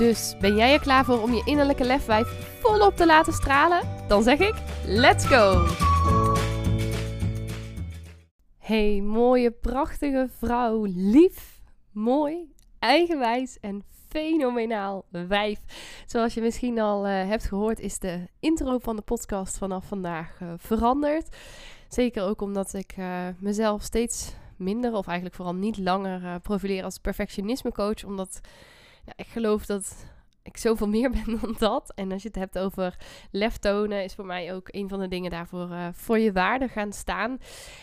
Dus ben jij er klaar voor om je innerlijke lefwijf volop te laten stralen? Dan zeg ik: let's go! Hey, mooie, prachtige vrouw, lief, mooi, eigenwijs en fenomenaal wijf. Zoals je misschien al uh, hebt gehoord, is de intro van de podcast vanaf vandaag uh, veranderd. Zeker ook omdat ik uh, mezelf steeds minder, of eigenlijk vooral niet langer, profileer als perfectionisme coach. Omdat ja, ik geloof dat ik zoveel meer ben dan dat. En als je het hebt over lef tonen, is voor mij ook een van de dingen daarvoor uh, voor je waarde gaan staan.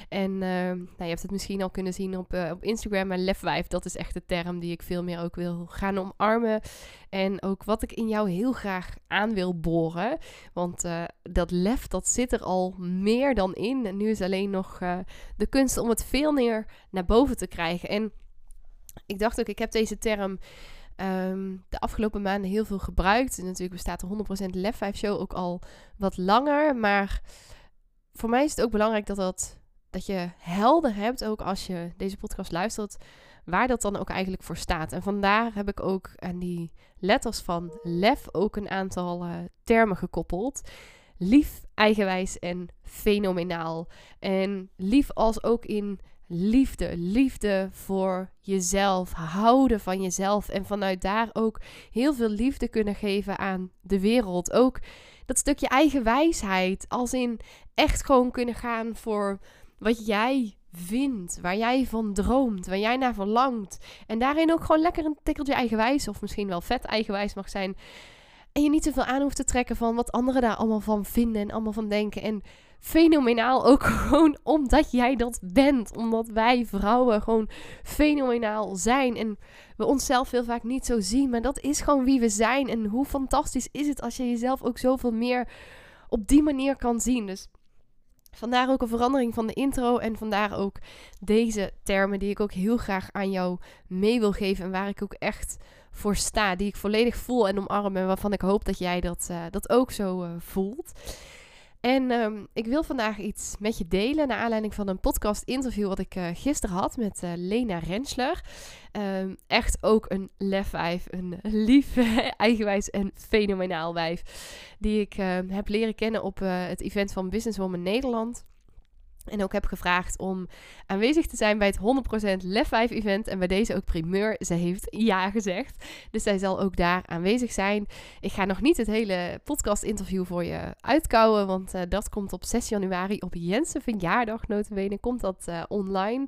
En uh, nou, je hebt het misschien al kunnen zien op, uh, op Instagram. Maar lefwijf, dat is echt de term die ik veel meer ook wil gaan omarmen. En ook wat ik in jou heel graag aan wil boren. Want dat lef, dat zit er al meer dan in. En nu is alleen nog de kunst om het veel meer naar boven te krijgen. En ik dacht ook, ik heb deze term um, de afgelopen maanden heel veel gebruikt. En natuurlijk bestaat de 100% Lef 5 Show ook al wat langer. Maar voor mij is het ook belangrijk dat, dat, dat je helder hebt, ook als je deze podcast luistert, waar dat dan ook eigenlijk voor staat. En vandaar heb ik ook aan die letters van Lef ook een aantal uh, termen gekoppeld. Lief, eigenwijs en fenomenaal. En lief als ook in liefde. Liefde voor jezelf. Houden van jezelf. En vanuit daar ook heel veel liefde kunnen geven aan de wereld. Ook dat stukje eigen wijsheid. Als in echt gewoon kunnen gaan voor wat jij vindt. Waar jij van droomt. Waar jij naar verlangt. En daarin ook gewoon lekker een tikkeltje eigenwijs. Of misschien wel vet eigenwijs mag zijn. En je niet zoveel aan hoeft te trekken van wat anderen daar allemaal van vinden. En allemaal van denken. En fenomenaal ook gewoon omdat jij dat bent. Omdat wij vrouwen gewoon fenomenaal zijn. En we onszelf heel vaak niet zo zien. Maar dat is gewoon wie we zijn. En hoe fantastisch is het als je jezelf ook zoveel meer op die manier kan zien. Dus vandaar ook een verandering van de intro. En vandaar ook deze termen die ik ook heel graag aan jou mee wil geven. En waar ik ook echt voor sta. Die ik volledig voel en omarm. En waarvan ik hoop dat jij dat, uh, dat ook zo uh, voelt. En um, ik wil vandaag iets met je delen. Naar aanleiding van een podcast interview wat ik uh, gisteren had met uh, Lena Rensler. Um, echt ook een lefwijf. Een lief, eigenwijs en fenomenaal wijf. Die ik uh, heb leren kennen op het event van Businesswoman Nederland. En ook heb gevraagd om aanwezig te zijn bij het 100% Lef 5 event. En bij deze ook primeur. Ze heeft ja gezegd. Dus zij zal ook daar aanwezig zijn. Ik ga nog niet het hele podcast interview voor je uitkouwen. Want uh, dat komt op 6 januari op Jensen verjaardag notabene. Komt dat uh, online.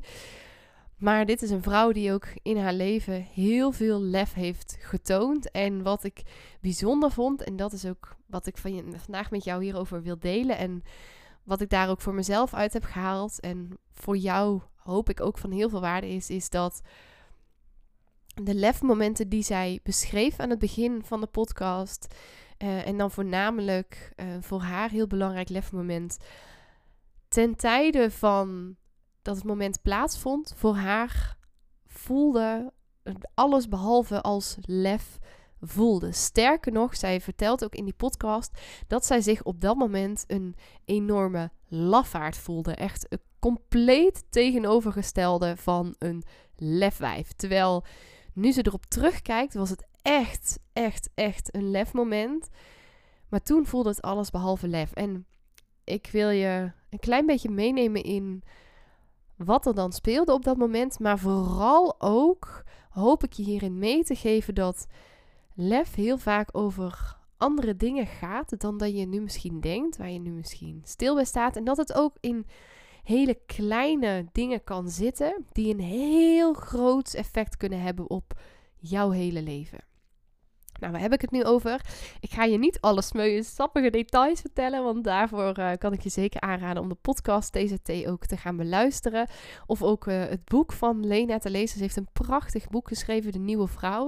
Maar dit is een vrouw die ook in haar leven heel veel lef heeft getoond. En wat ik bijzonder vond. En dat is ook wat ik van je, vandaag met jou hierover wil delen. En wat ik daar ook voor mezelf uit heb gehaald en voor jou hoop ik ook van heel veel waarde is, is dat de lefmomenten die zij beschreef aan het begin van de podcast, uh, en dan voornamelijk uh, voor haar heel belangrijk lefmoment, ten tijde van dat het moment plaatsvond, voor haar voelde alles behalve als lef voelde. Sterker nog, zij vertelt ook in die podcast dat zij zich op dat moment een enorme lafaard voelde. Echt een compleet tegenovergestelde van een lefwijf. Terwijl nu ze erop terugkijkt, was het echt, echt, echt een lefmoment. Maar toen voelde het alles behalve lef. En ik wil je een klein beetje meenemen in wat er dan speelde op dat moment. Maar vooral ook hoop ik je hierin mee te geven dat lef heel vaak over andere dingen gaat dan dat je nu misschien denkt, waar je nu misschien stil bij staat. En dat het ook in hele kleine dingen kan zitten die een heel groot effect kunnen hebben op jouw hele leven. Nou, waar heb ik het nu over? Ik ga je niet alle smeuïge, sappige details vertellen, want daarvoor uh, kan ik je zeker aanraden om de podcast TZT ook te gaan beluisteren. Of ook uh, het boek van Lena te lezen. Ze heeft een prachtig boek geschreven, De Nieuwe Vrouw,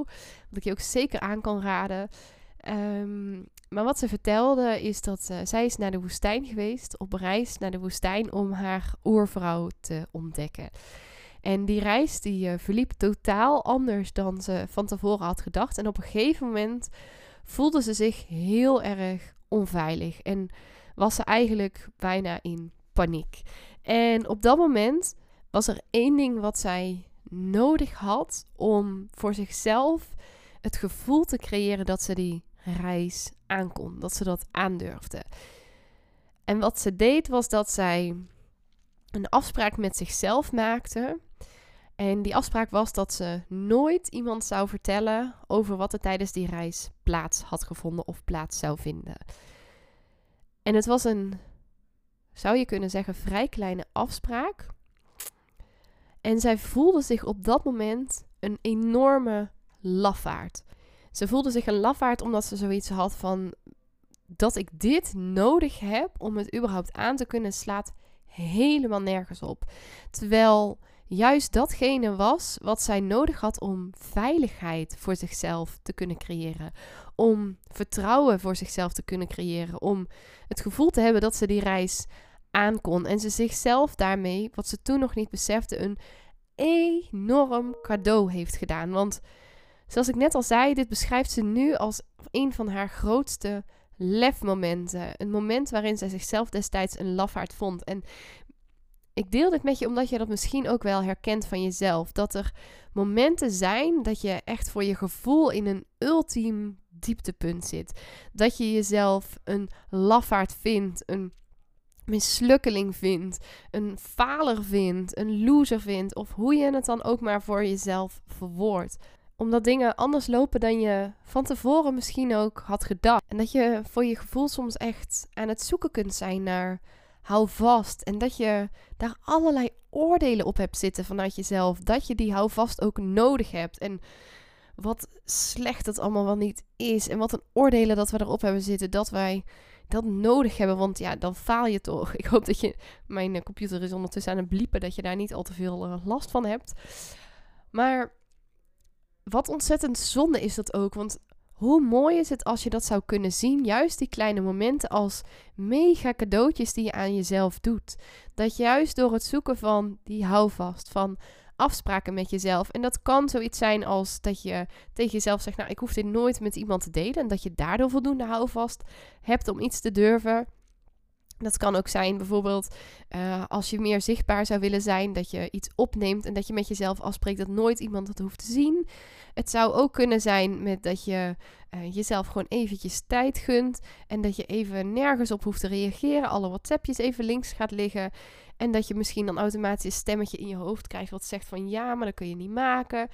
wat ik je ook zeker aan kan raden. Ehm, maar wat ze vertelde is dat uh, zij is naar de woestijn geweest, op reis naar de woestijn om haar oervrouw te ontdekken. En die reis die uh, verliep totaal anders dan ze van tevoren had gedacht. En op een gegeven moment voelde ze zich heel erg onveilig en was ze eigenlijk bijna in paniek. En op dat moment was er één ding wat zij nodig had om voor zichzelf het gevoel te creëren dat ze die reis aankon, dat ze dat aandurfde. En wat ze deed was dat zij een afspraak met zichzelf maakte. En die afspraak was dat ze nooit iemand zou vertellen over wat er tijdens die reis plaats had gevonden of plaats zou vinden. En het was een, zou je kunnen zeggen, vrij kleine afspraak. En zij voelde zich op dat moment een enorme lafaard. Ze voelde zich een lafaard omdat ze zoiets had van dat ik dit nodig heb om het überhaupt aan te kunnen slaat helemaal nergens op. Terwijl juist datgene was wat zij nodig had om veiligheid voor zichzelf te kunnen creëren. Om vertrouwen voor zichzelf te kunnen creëren. Om het gevoel te hebben dat ze die reis aankon. En ze zichzelf daarmee, wat ze toen nog niet besefte, een enorm cadeau heeft gedaan. Want zoals ik net al zei, dit beschrijft ze nu als een van haar grootste lefmomenten. Een moment waarin zij zichzelf destijds een lafaard vond. En ik deel dit met je omdat je dat misschien ook wel herkent van jezelf. Dat er momenten zijn dat je echt voor je gevoel in een ultiem dieptepunt zit. Dat je jezelf een lafaard vindt, een mislukkeling vindt, een faler vindt, een loser vindt, of hoe je het dan ook maar voor jezelf verwoordt omdat dingen anders lopen dan je van tevoren misschien ook had gedacht. En dat je voor je gevoel soms echt aan het zoeken kunt zijn naar hou vast. En dat je daar allerlei oordelen op hebt zitten vanuit jezelf. Dat je die hou vast ook nodig hebt. En wat slecht het allemaal wel niet is. En wat een oordelen dat we erop hebben zitten. Dat wij dat nodig hebben. Want ja, dan faal je toch. Ik hoop dat je. Mijn computer is ondertussen aan het bliepen. Dat je daar niet al te veel eh, last van hebt. Maar wat ontzettend zonde is dat ook. Want hoe mooi is het als je dat zou kunnen zien? Juist die kleine momenten als mega cadeautjes die je aan jezelf doet. Dat juist door het zoeken van die houvast, van afspraken met jezelf. En dat kan zoiets zijn als dat je tegen jezelf zegt: Nou, ik hoef dit nooit met iemand te delen. En dat je daardoor voldoende houvast hebt om iets te durven. Dat kan ook zijn bijvoorbeeld uh, als je meer zichtbaar zou willen zijn, dat je iets opneemt en dat je met jezelf afspreekt dat nooit iemand het hoeft te zien. Het zou ook kunnen zijn met dat je uh, jezelf gewoon eventjes tijd gunt en dat je even nergens op hoeft te reageren, alle WhatsAppjes even links gaat liggen en dat je misschien dan automatisch een stemmetje in je hoofd krijgt wat zegt van ja, maar dat kun je niet maken.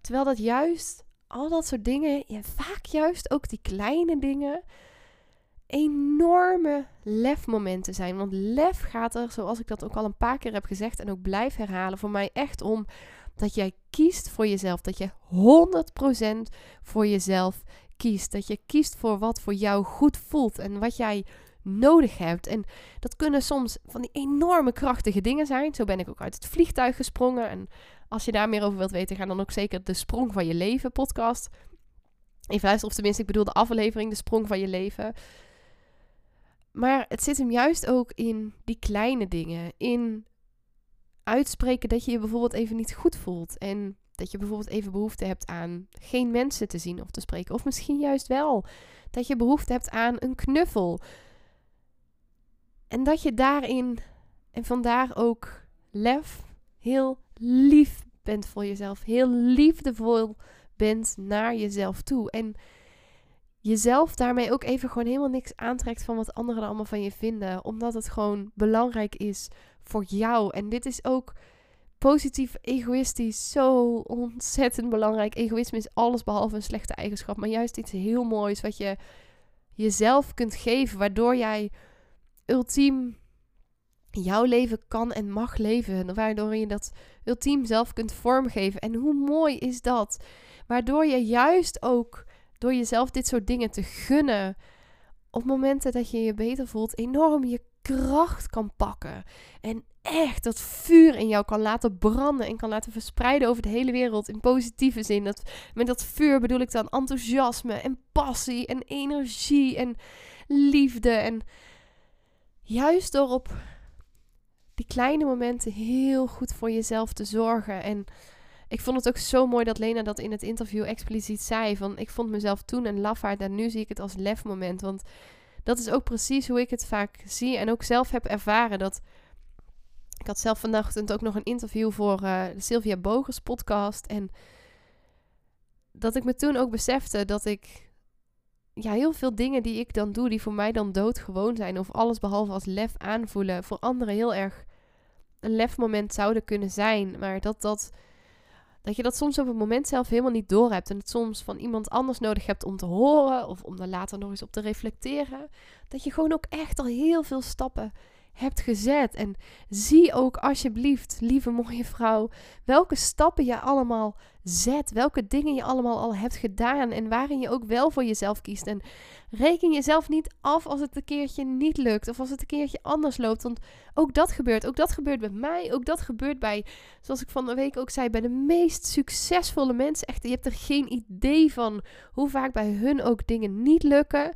Terwijl dat juist, al dat soort dingen, ja, vaak juist ook die kleine dingen enorme lefmomenten zijn. Want lef gaat er, zoals ik dat ook al een paar keer heb gezegd en ook blijf herhalen, voor mij echt om dat jij kiest voor jezelf. Dat je 100% voor jezelf kiest. Dat je kiest voor wat voor jou goed voelt en wat jij nodig hebt. En dat kunnen soms van die enorme krachtige dingen zijn. Zo ben ik ook uit het vliegtuig gesprongen. En als je daar meer over wilt weten, ga dan ook zeker de Sprong van je Leven podcast. Even luisteren, of tenminste, ik bedoel de aflevering, de Sprong van je Leven. Maar het zit hem juist ook in die kleine dingen. In uitspreken dat je je bijvoorbeeld even niet goed voelt. En dat je bijvoorbeeld even behoefte hebt aan geen mensen te zien of te spreken. Of misschien juist wel. Dat je behoefte hebt aan een knuffel. En dat je daarin en vandaar ook lef, heel lief bent voor jezelf. Heel liefdevol bent naar jezelf toe. En jezelf daarmee ook even gewoon helemaal niks aantrekt van wat anderen allemaal van je vinden. Omdat het gewoon belangrijk is voor jou. En dit is ook positief egoïstisch zo ontzettend belangrijk. Egoïsme is alles behalve een slechte eigenschap, maar juist iets heel moois wat je jezelf kunt geven, waardoor jij ultiem jouw leven kan en mag leven. Waardoor je dat ultiem zelf kunt vormgeven. En hoe mooi is dat? Waardoor je juist ook door jezelf dit soort dingen te gunnen, op momenten dat je je beter voelt, enorm je kracht kan pakken. En echt dat vuur in jou kan laten branden en kan laten verspreiden over de hele wereld in positieve zin. Dat, met dat vuur bedoel ik dan enthousiasme en passie en energie en liefde. En juist door op die kleine momenten heel goed voor jezelf te zorgen. En ik vond het ook zo mooi dat Lena dat in het interview expliciet zei. Van ik vond mezelf toen een lafaard en nu zie ik het als lefmoment. Want dat is ook precies hoe ik het vaak zie en ook zelf heb ervaren. Dat ik had zelf vanochtend ook nog een interview voor de Sylvia Bogers podcast. En dat ik me toen ook besefte dat ik ja, heel veel dingen die ik dan doe, die voor mij dan doodgewoon zijn, of alles behalve als lef aanvoelen, voor anderen heel erg een lefmoment zouden kunnen zijn. Maar dat dat dat je dat soms op het moment zelf helemaal niet door hebt. En het soms van iemand anders nodig hebt om te horen. Of om er later nog eens op te reflecteren. Dat je gewoon ook echt al heel veel stappen hebt gezet. En zie ook alsjeblieft, lieve mooie vrouw, welke stappen je allemaal zet. Welke dingen je allemaal al hebt gedaan. En waarin je ook wel voor jezelf kiest. En reken jezelf niet af als het een keertje niet lukt. Of als het een keertje anders loopt. Want ook dat gebeurt. Ook dat gebeurt bij mij. Ook dat gebeurt bij, zoals ik van de week ook zei, bij de meest succesvolle mensen. Echt, je hebt er geen idee van hoe vaak bij hun ook dingen niet lukken.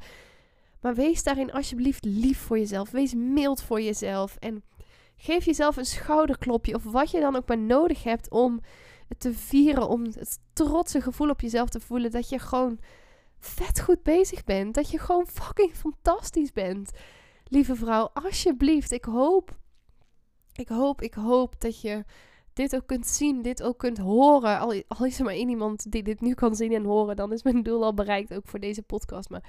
Maar wees daarin alsjeblieft lief voor jezelf. Wees mild voor jezelf. En geef jezelf een schouderklopje. Of wat je dan ook maar nodig hebt om het te vieren. Om het trotse gevoel op jezelf te voelen. Dat je gewoon vet goed bezig bent. Dat je gewoon fucking fantastisch bent. Lieve vrouw, alsjeblieft. Ik hoop. Ik hoop, ik hoop dat je dit ook kunt zien, dit ook kunt horen. Al, is er maar één iemand die dit nu kan zien en horen, dan is mijn doel al bereikt, ook voor deze podcast. Maar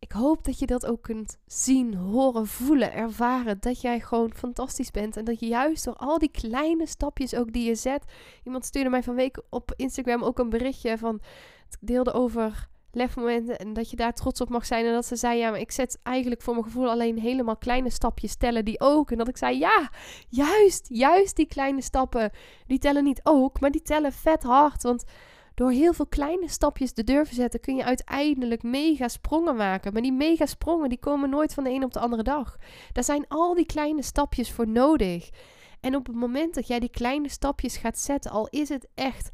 ik hoop dat je dat ook kunt zien, horen, voelen, ervaren. Dat jij gewoon fantastisch bent. En dat je juist door al die kleine stapjes ook die je zet. Iemand stuurde mij van op Instagram ook een berichtje van. Het deelde over lefmomenten en dat je daar trots op mag zijn. En dat ze zei, ja, maar ik zet eigenlijk voor mijn gevoel alleen helemaal kleine stapjes tellen die ook. En dat ik zei, ja, juist, juist die kleine stappen, die tellen niet ook, maar die tellen vet hard. Want door heel veel kleine stapjes te durven zetten, kun je uiteindelijk mega sprongen maken. Maar die mega sprongen, die komen nooit van de een op de andere dag. Daar zijn al die kleine stapjes voor nodig. En op het moment dat jij die kleine stapjes gaat zetten, al is het echt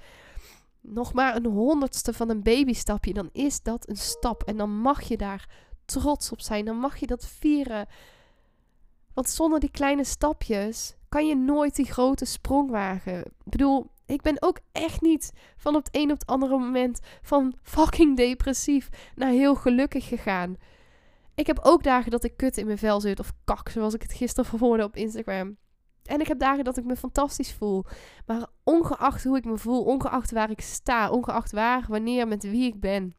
nog maar een honderdste van een babystapje, dan is dat een stap. En dan mag je daar trots op zijn. Dan mag je dat vieren. Want zonder die kleine stapjes kan je nooit die grote sprong wagen. Ik bedoel, ik ben ook echt niet van op het een op het andere moment van fucking depressief naar heel gelukkig gegaan. Ik heb ook dagen dat ik kut in mijn vel zit of kak, zoals ik het gisteren verwoordde op Instagram. En ik heb dagen dat ik me fantastisch voel. Maar ongeacht hoe ik me voel, ongeacht waar ik sta, ongeacht waar, wanneer, met wie ik ben.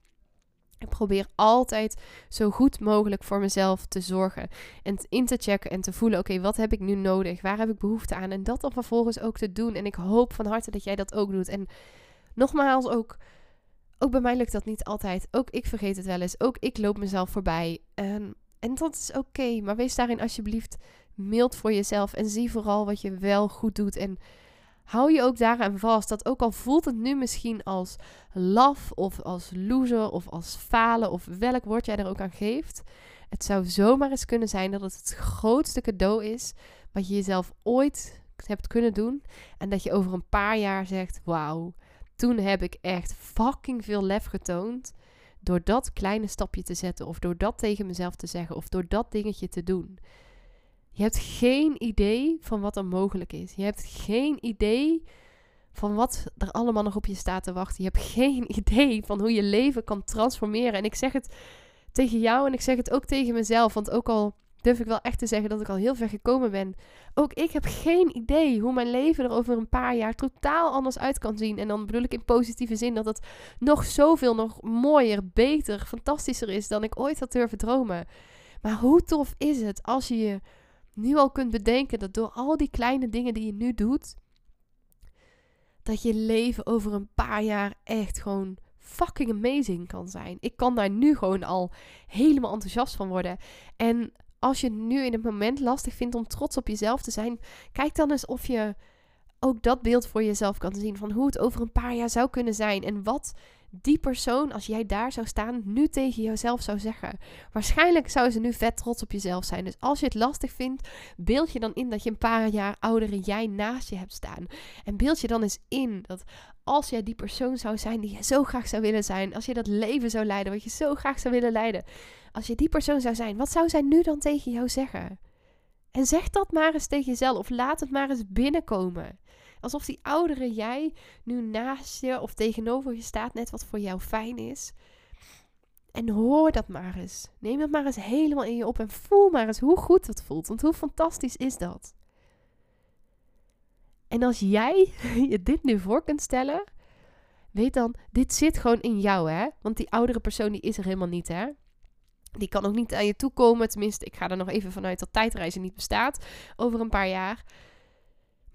Ik probeer altijd zo goed mogelijk voor mezelf te zorgen. En in te checken en te voelen: oké, wat heb ik nu nodig? Waar heb ik behoefte aan? En dat dan vervolgens ook te doen. En ik hoop van harte dat jij dat ook doet. En nogmaals, ook, ook bij mij lukt dat niet altijd. Ook ik vergeet het wel eens. Ook ik loop mezelf voorbij. En, en dat is oké. maar wees daarin alsjeblieft mild voor jezelf. En zie vooral wat je wel goed doet. En hou je ook daaraan vast. Dat ook al voelt het nu misschien als laf of als loser of als falen of welk woord jij er ook aan geeft. Het zou zomaar eens kunnen zijn dat het het grootste cadeau is wat je jezelf ooit hebt kunnen doen. En dat je over een paar jaar zegt: Wauw, toen heb ik echt fucking veel lef getoond. Door dat kleine stapje te zetten, of door dat tegen mezelf te zeggen, of door dat dingetje te doen. Je hebt geen idee van wat er mogelijk is. Je hebt geen idee van wat er allemaal nog op je staat te wachten. Je hebt geen idee van hoe je leven kan transformeren. En ik zeg het tegen jou en ik zeg het ook tegen mezelf. Want ook al durf ik wel echt te zeggen dat ik al heel ver gekomen ben. Ook ik heb geen idee hoe mijn leven er over een paar jaar totaal anders uit kan zien. En dan bedoel ik in positieve zin dat het nog zoveel nog mooier, beter, fantastischer is dan ik ooit had durven dromen. Maar hoe tof is het als je je nu al kunt bedenken dat door al die kleine dingen die je nu doet, dat je leven over een paar jaar echt gewoon fucking amazing kan zijn. Ik kan daar nu gewoon al helemaal enthousiast van worden. En als je nu in het moment lastig vindt om trots op jezelf te zijn, kijk dan eens of je ook dat beeld voor jezelf kan zien van hoe het over een paar jaar zou kunnen zijn en wat die persoon, als jij daar zou staan, nu tegen jezelf zou zeggen? Waarschijnlijk zou ze nu vet trots op jezelf zijn. Dus als je het lastig vindt, beeld je dan in dat je een paar jaar oudere jij naast je hebt staan. En beeld je dan eens in dat als jij die persoon zou zijn die je zo graag zou willen zijn, als je dat leven zou leiden wat je zo graag zou willen leiden, als je die persoon zou zijn, wat zou zij nu dan tegen jou zeggen? En zeg dat maar eens tegen jezelf of laat het maar eens binnenkomen. Alsof die oudere jij nu naast je of tegenover je staat, net wat voor jou fijn is. En hoor dat maar eens. Neem dat maar eens helemaal in je op en voel maar eens hoe goed dat voelt. Want hoe fantastisch is dat? En als jij je dit nu voor kunt stellen, weet dan, dit zit gewoon in jou, hè? Want die oudere persoon die is er helemaal niet, hè? Die kan ook niet aan je toe komen. Tenminste, ik ga er nog even vanuit dat tijdreizen niet bestaat over een paar jaar.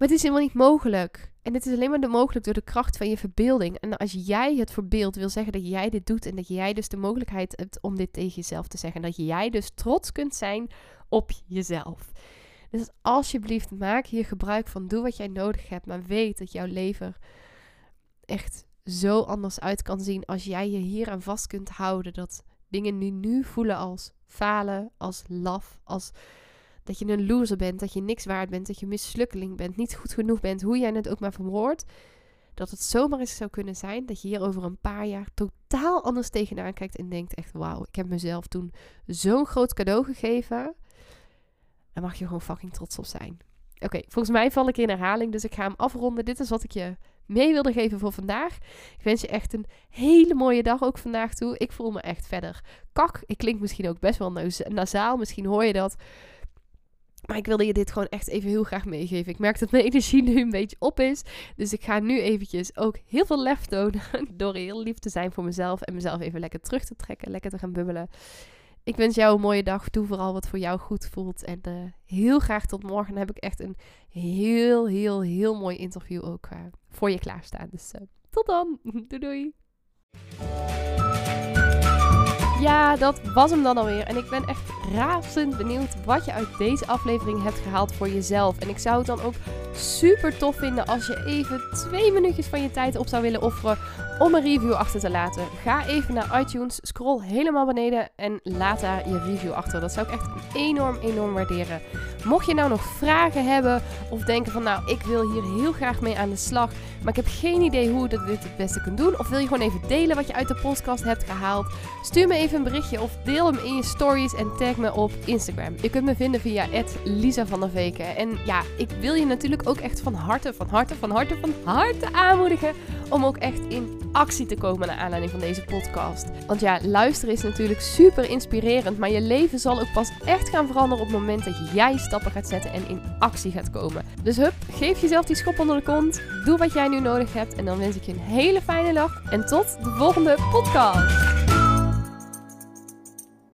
Maar het is helemaal niet mogelijk. En het is alleen maar mogelijk door de kracht van je verbeelding. En als jij het verbeeld wil zeggen dat jij dit doet en dat jij dus de mogelijkheid hebt om dit tegen jezelf te zeggen. Dat jij dus trots kunt zijn op jezelf. Dus alsjeblieft, maak hier gebruik van. Doe wat jij nodig hebt. Maar weet dat jouw leven echt zo anders uit kan zien als jij je hier aan vast kunt houden. Dat dingen nu, nu voelen als falen, als laf, als dat je een loser bent, dat je niks waard bent, dat je mislukkeling bent, niet goed genoeg bent, hoe jij het ook maar verwoordt. Dat het zomaar eens zou kunnen zijn dat je hier over een paar jaar totaal anders tegenaan kijkt en denkt echt wauw, ik heb mezelf toen zo'n groot cadeau gegeven. Daar mag je gewoon fucking trots op zijn. Oké, volgens mij val ik in herhaling, dus ik ga hem afronden. Dit is wat ik je mee wilde geven voor vandaag. Ik wens je echt een hele mooie dag ook vandaag toe. Ik voel me echt verder kak. Ik klink misschien ook best wel nasaal, misschien hoor je dat. Maar ik wilde je dit gewoon echt even heel graag meegeven. Ik merk dat mijn energie nu een beetje op is. Dus ik ga nu eventjes ook heel veel lef tonen. Door heel lief te zijn voor mezelf. En mezelf even lekker terug te trekken. Lekker te gaan bubbelen. Ik wens jou een mooie dag. Doe vooral wat voor jou goed voelt. En uh, heel graag tot morgen. Dan heb ik echt een heel, heel, heel mooi interview ook uh, voor je klaarstaan. Dus uh, tot dan. doei doei. Ja, dat was hem dan alweer. En ik ben echt razend benieuwd wat je uit deze aflevering hebt gehaald voor jezelf. En ik zou het dan ook super tof vinden als je even twee minuutjes van je tijd op zou willen offeren om een review achter te laten. Ga even naar iTunes, scroll helemaal beneden en laat daar je review achter. Dat zou ik echt enorm, enorm waarderen. Mocht je nou nog vragen hebben of denken van nou, ik wil hier heel graag mee aan de slag, maar ik heb geen idee hoe ik dit het beste kunt doen. Of wil je gewoon even delen wat je uit de podcast hebt gehaald? Stuur me even een berichtje of deel hem in je stories en tag me op Instagram. Je kunt me vinden via Lisa van der Veken. En ja, ik wil je natuurlijk ook echt van harte, van harte, van harte, van harte aanmoedigen om ook echt in actie te komen naar aanleiding van deze podcast. Want ja, luisteren is natuurlijk super inspirerend, maar je leven zal ook pas echt gaan veranderen op het moment dat jij stappen gaat zetten en in actie gaat komen. Dus hup, geef jezelf die schop onder de kont, doe wat jij nu nodig hebt en dan wens ik je een hele fijne dag en tot de volgende podcast.